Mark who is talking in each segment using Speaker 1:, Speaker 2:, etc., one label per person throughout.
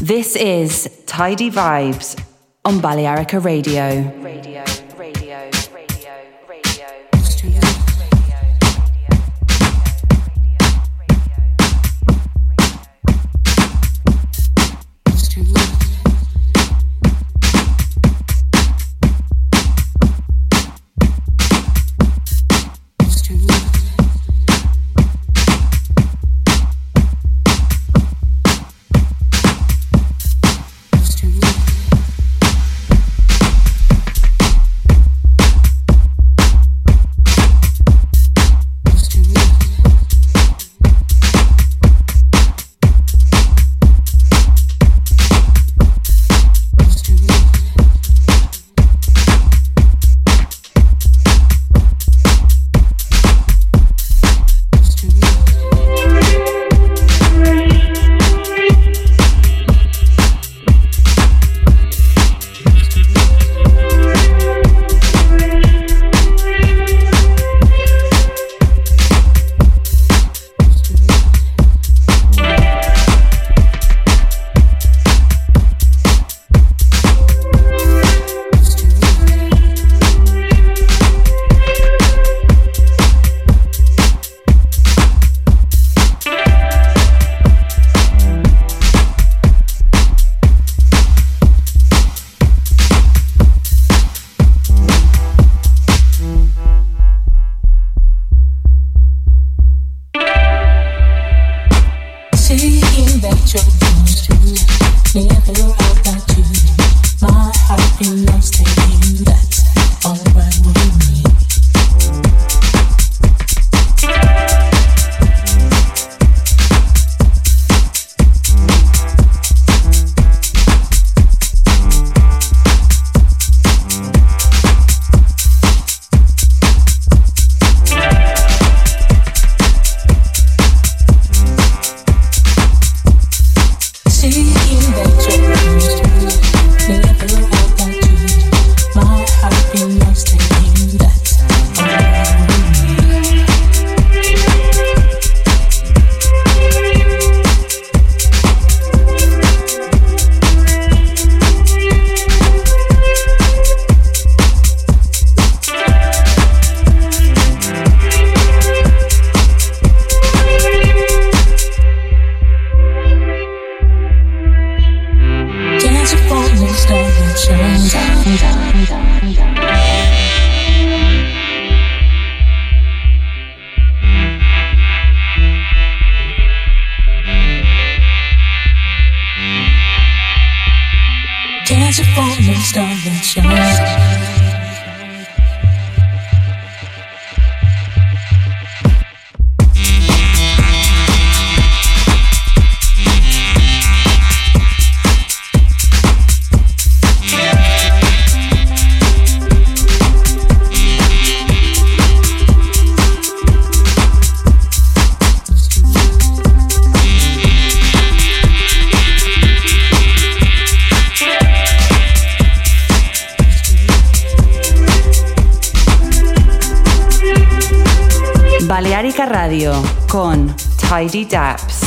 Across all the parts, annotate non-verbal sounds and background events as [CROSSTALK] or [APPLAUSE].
Speaker 1: This is Tidy Vibes on Balearica Radio.
Speaker 2: radio con Tidy Daps.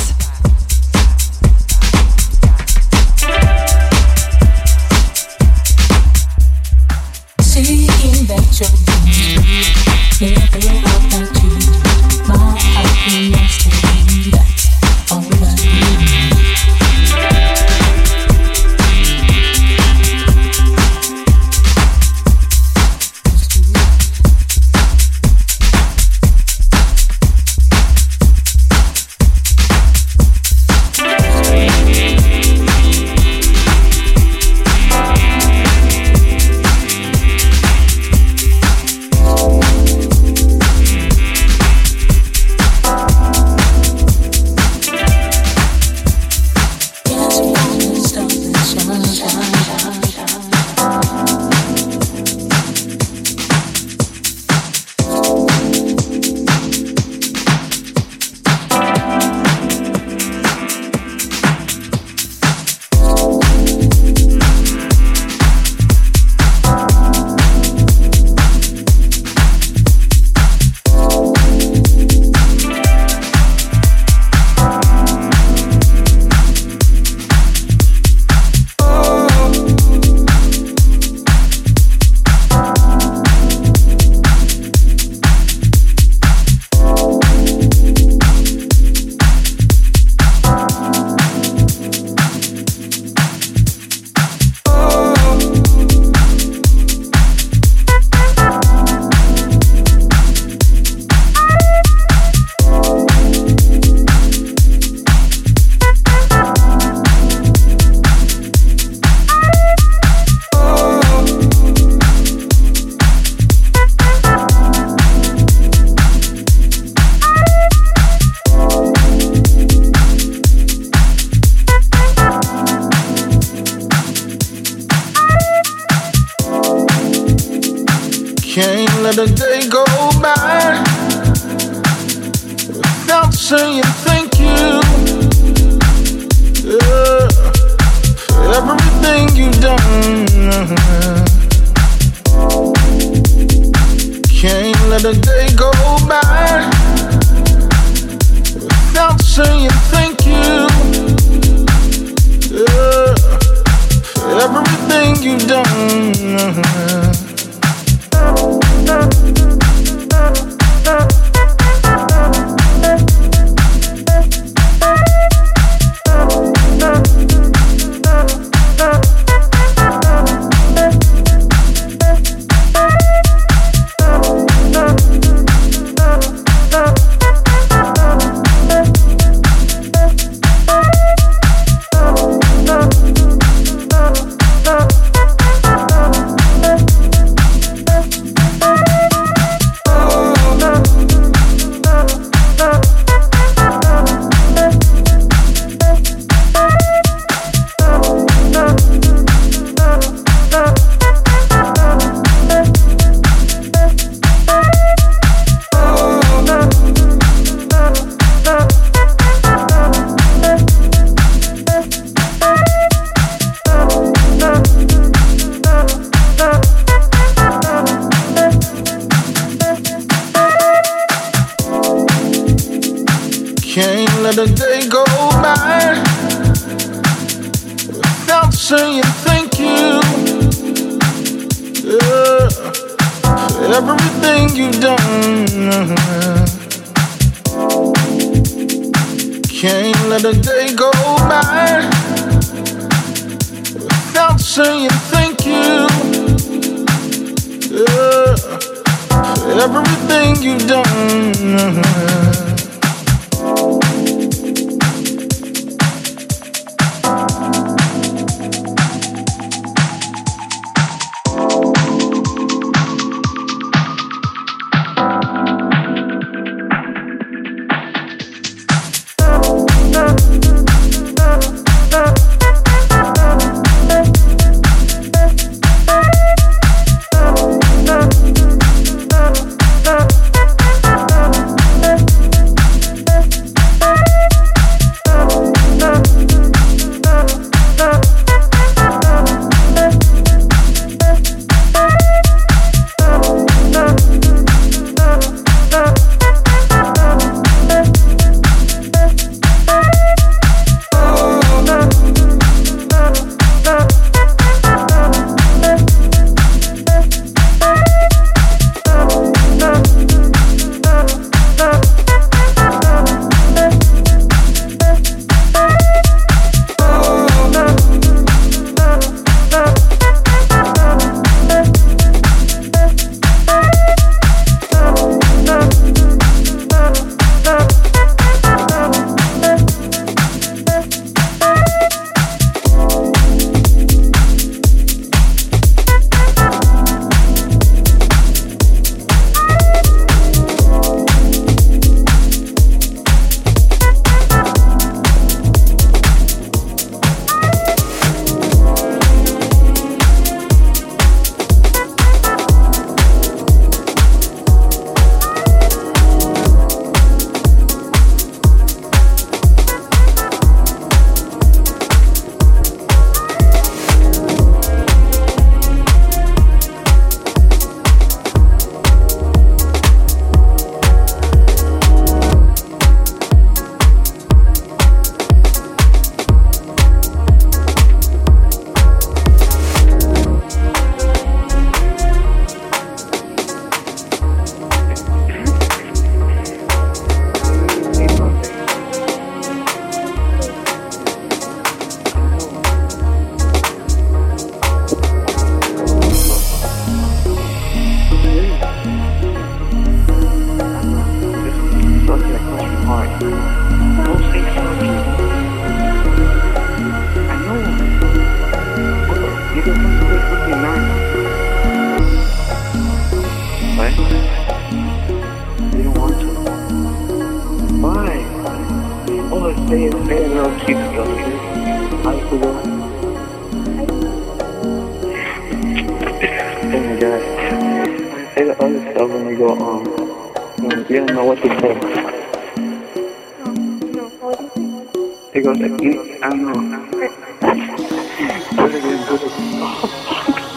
Speaker 2: Digo,
Speaker 3: aquí, ah, no. [LAUGHS]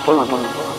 Speaker 3: Ponlo, ponlo.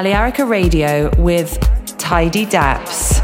Speaker 4: Balearica Radio with Tidy Daps.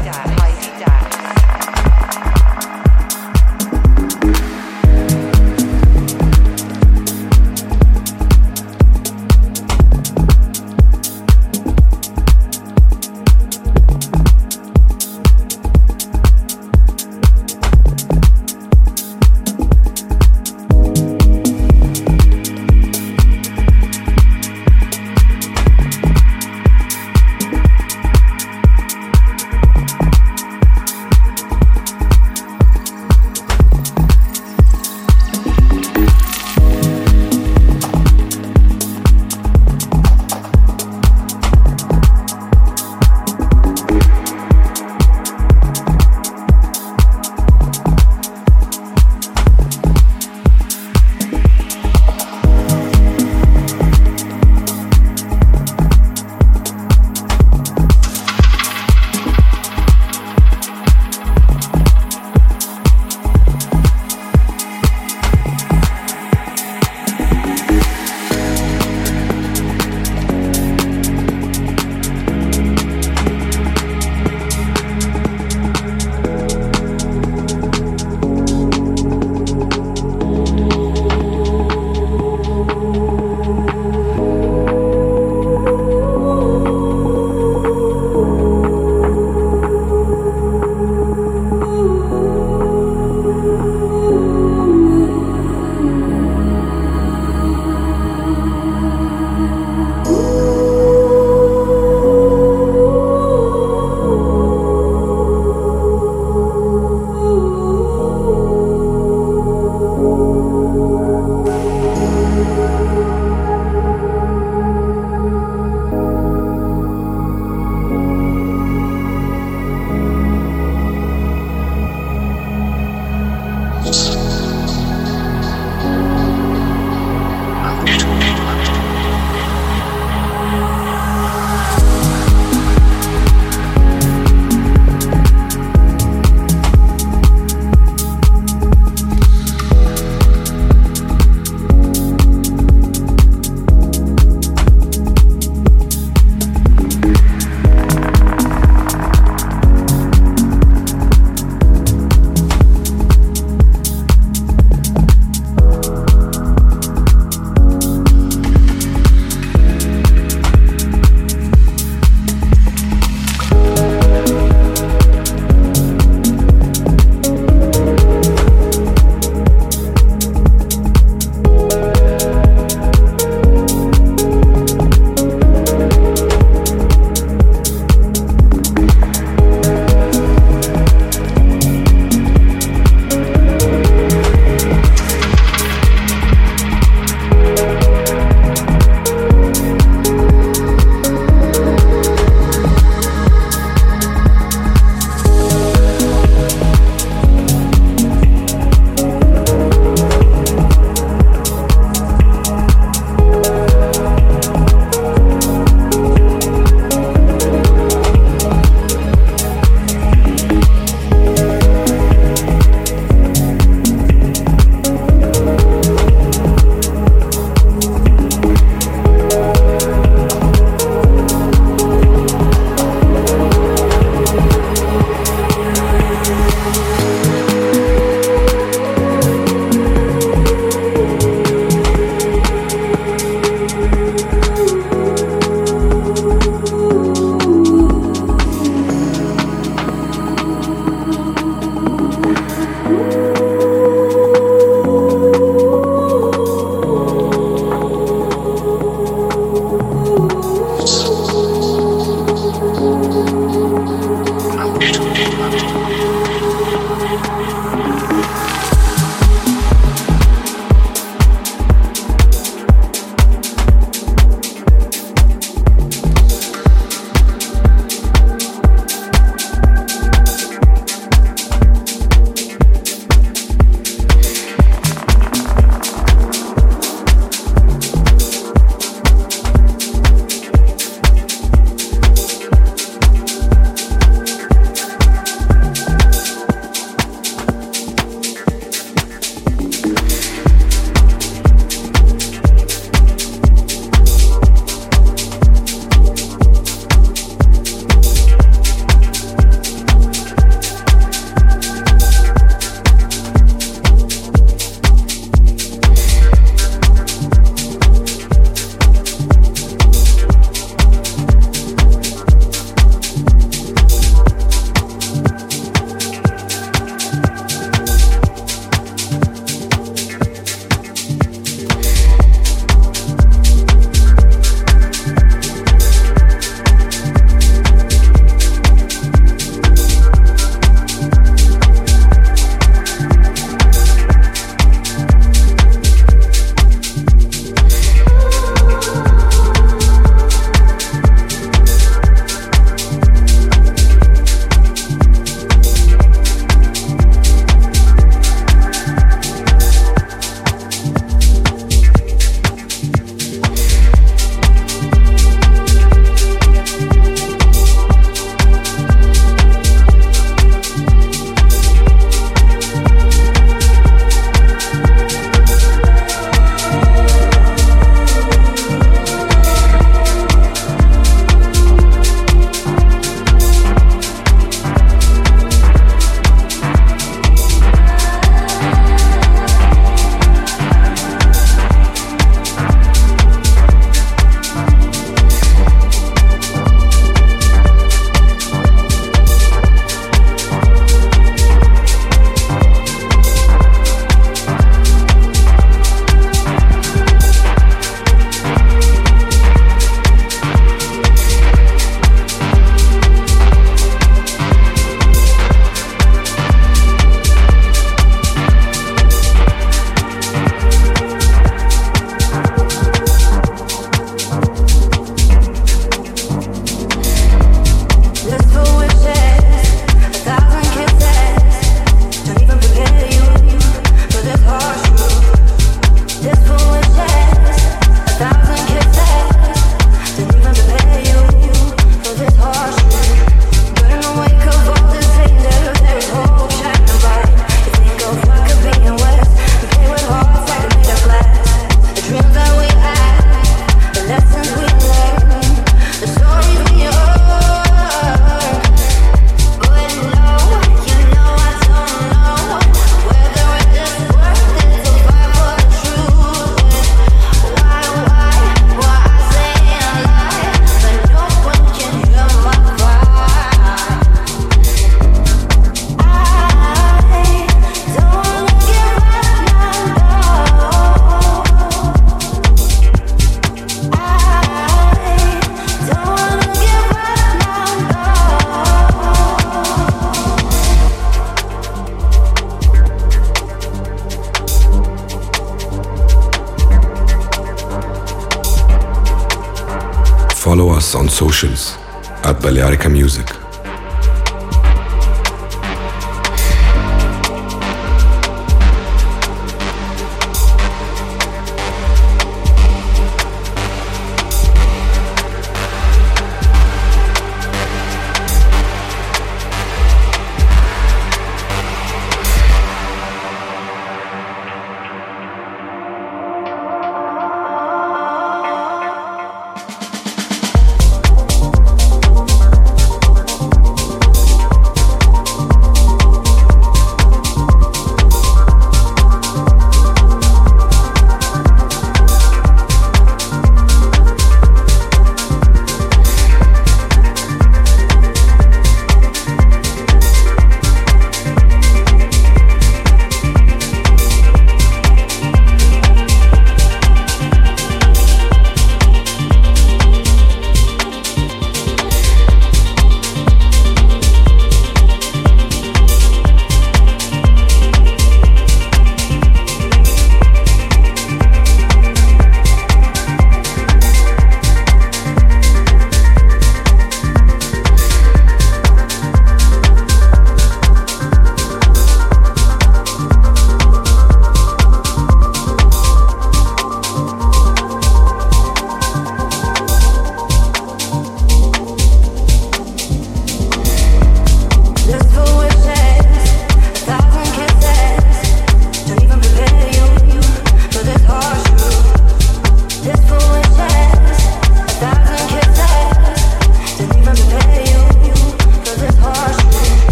Speaker 5: Socials at Balearica Music.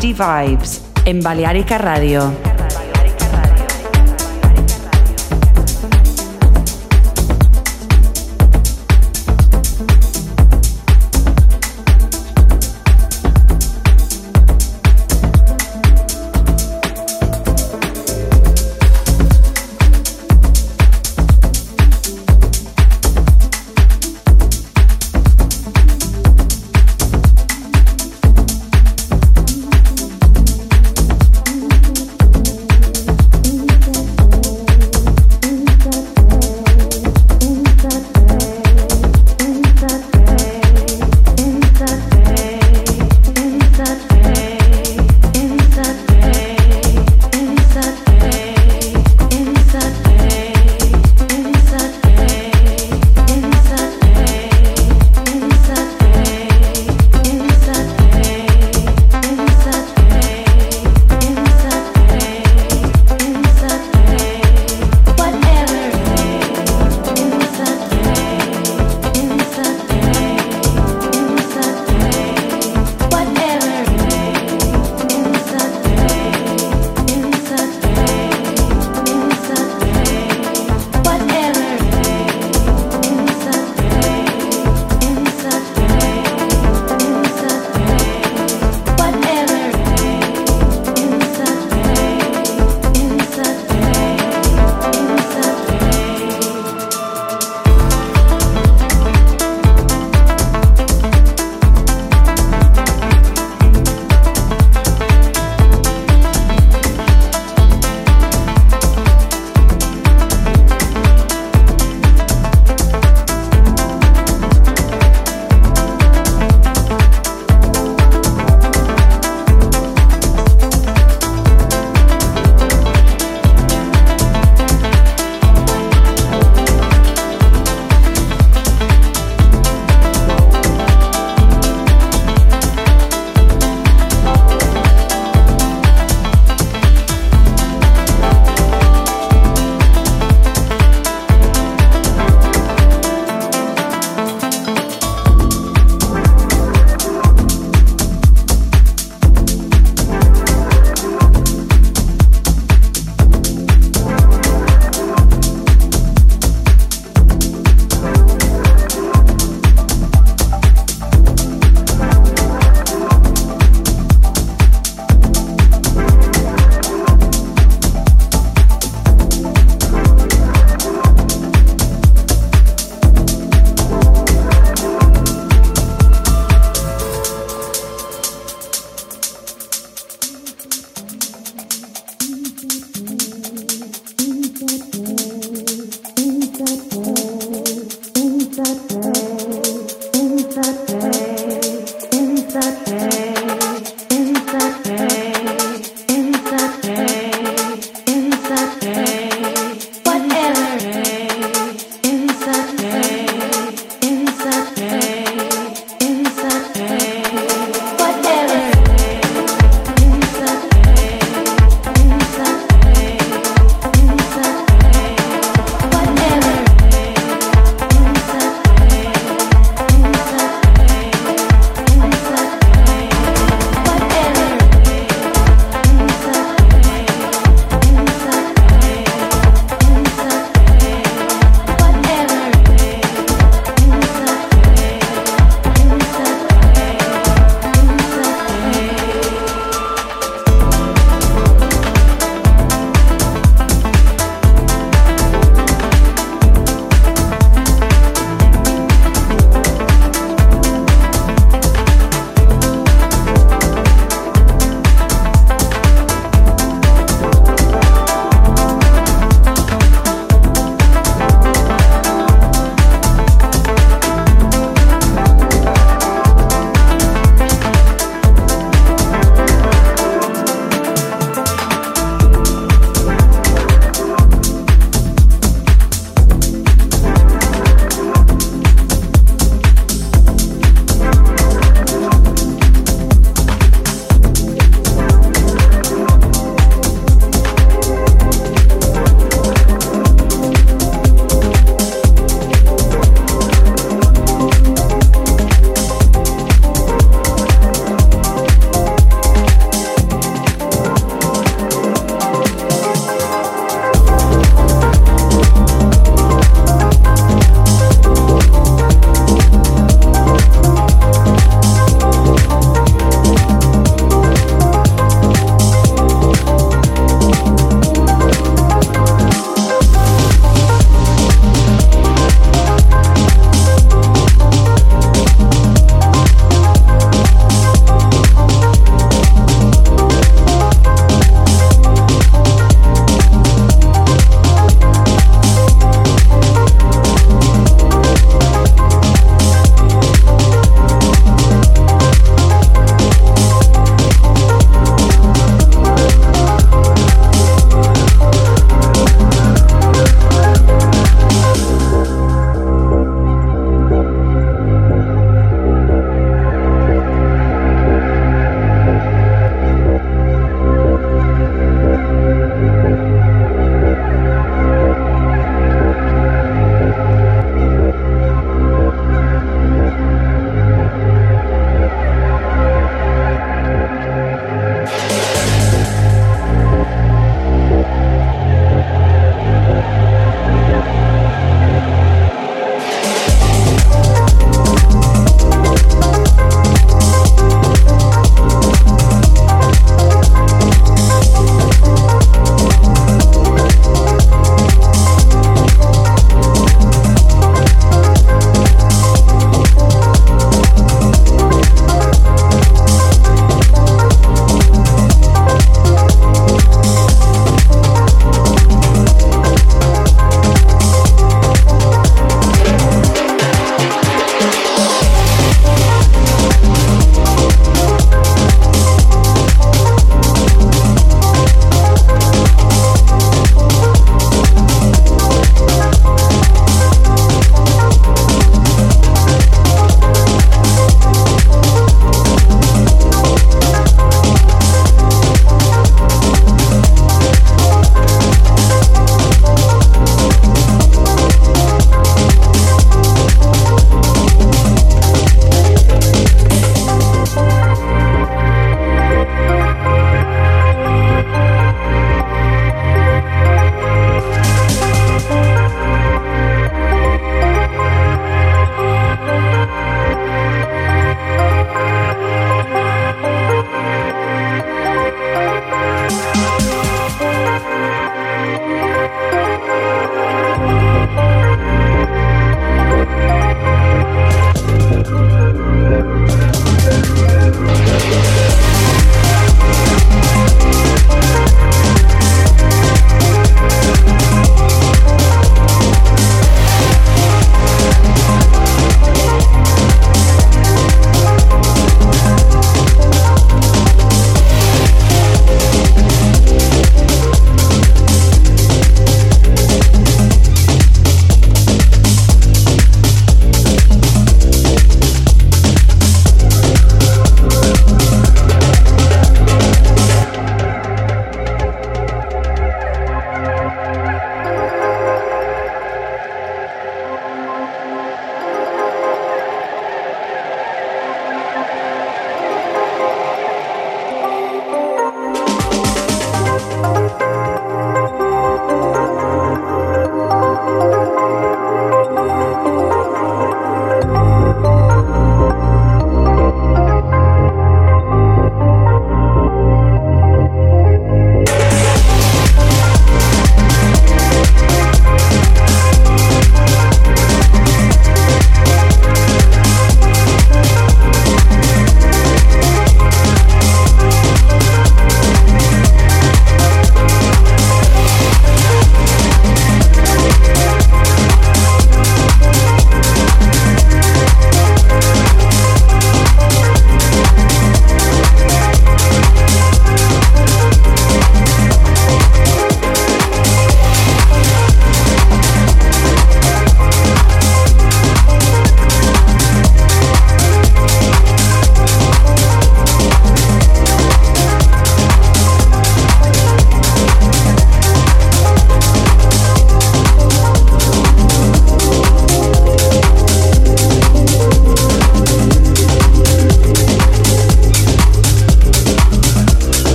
Speaker 4: Vibes en Balearica Radio.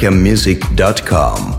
Speaker 6: balearicamusic.com.